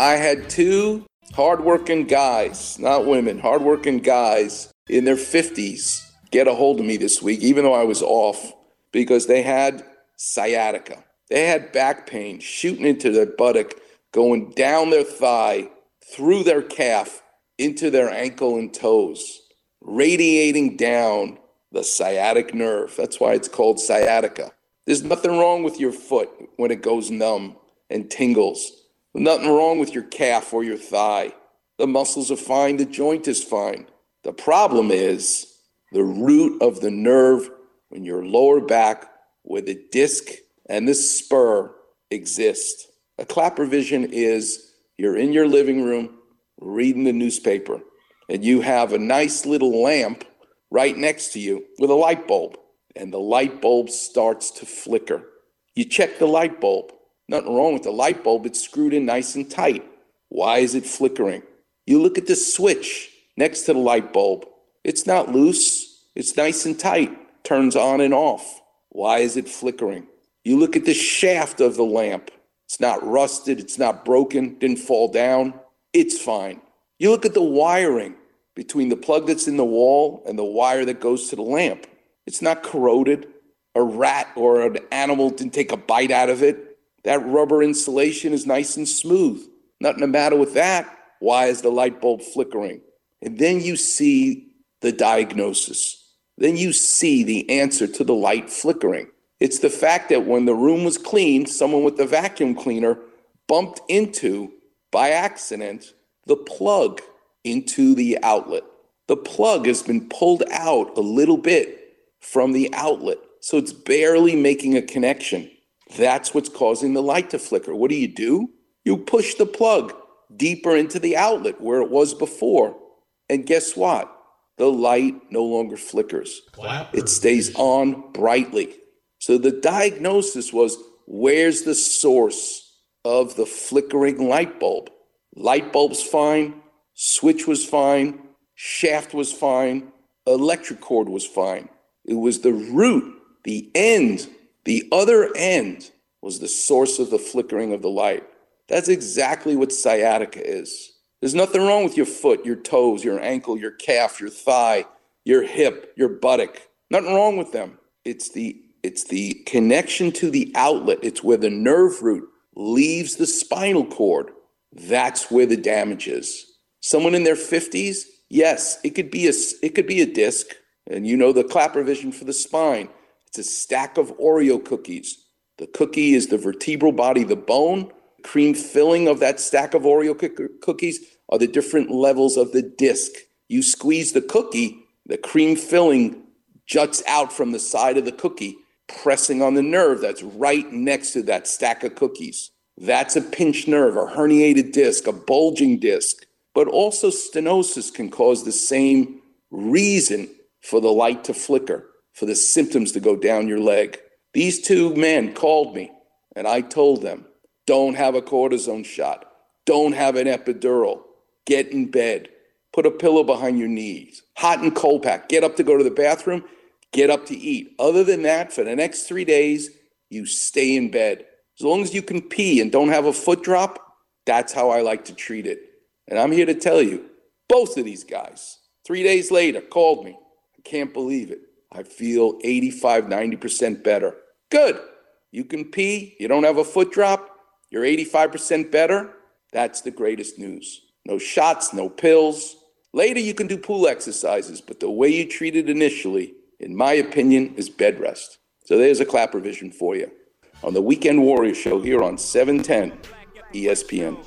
I had two hardworking guys, not women, hardworking guys in their 50s get a hold of me this week, even though I was off, because they had sciatica. They had back pain shooting into their buttock, going down their thigh, through their calf, into their ankle and toes, radiating down the sciatic nerve. That's why it's called sciatica. There's nothing wrong with your foot when it goes numb and tingles. Nothing wrong with your calf or your thigh. The muscles are fine, the joint is fine. The problem is the root of the nerve in your lower back where the disc and the spur exist. A Klapper vision is you're in your living room reading the newspaper and you have a nice little lamp right next to you with a light bulb and the light bulb starts to flicker. You check the light bulb. Nothing wrong with the light bulb, it's screwed in nice and tight. Why is it flickering? You look at the switch next to the light bulb. It's not loose, it's nice and tight, turns on and off. Why is it flickering? You look at the shaft of the lamp. It's not rusted, it's not broken, didn't fall down. It's fine. You look at the wiring between the plug that's in the wall and the wire that goes to the lamp. It's not corroded. A rat or an animal didn't take a bite out of it. That rubber insulation is nice and smooth. Nothing the matter with that. Why is the light bulb flickering? And then you see the diagnosis. Then you see the answer to the light flickering. It's the fact that when the room was cleaned, someone with the vacuum cleaner bumped into, by accident, the plug into the outlet. The plug has been pulled out a little bit from the outlet, so it's barely making a connection. That's what's causing the light to flicker. What do you do? You push the plug deeper into the outlet where it was before. And guess what? The light no longer flickers. It stays on brightly. So the diagnosis was where's the source of the flickering light bulb? Light bulb's fine, switch was fine, shaft was fine, electric cord was fine. It was the root, the end the other end was the source of the flickering of the light. That's exactly what sciatica is. There's nothing wrong with your foot, your toes, your ankle, your calf, your thigh, your hip, your buttock. Nothing wrong with them. It's the it's the connection to the outlet. It's where the nerve root leaves the spinal cord. That's where the damage is. Someone in their 50s, yes, it could be a it could be a disc, and you know the Klapper vision for the spine. It's a stack of Oreo cookies. The cookie is the vertebral body, the bone. Cream filling of that stack of Oreo cookies are the different levels of the disc. You squeeze the cookie, the cream filling juts out from the side of the cookie, pressing on the nerve that's right next to that stack of cookies. That's a pinched nerve, a herniated disc, a bulging disc. But also, stenosis can cause the same reason for the light to flicker for the symptoms to go down your leg. These two men called me and I told them, don't have a cortisone shot, don't have an epidural, get in bed, put a pillow behind your knees, hot and cold pack, get up to go to the bathroom, get up to eat. Other than that, for the next three days, you stay in bed. As long as you can pee and don't have a foot drop, that's how I like to treat it. And I'm here to tell you, both of these guys, three days later, called me. I can't believe it. I feel 85, 90% better. Good. You can pee, you don't have a foot drop, you're 85% better. That's the greatest news. No shots, no pills. Later, you can do pool exercises, but the way you treat it initially, in my opinion, is bed rest. So there's a Klapper vision for you on the Weekend Warrior Show here on 710 ESPN.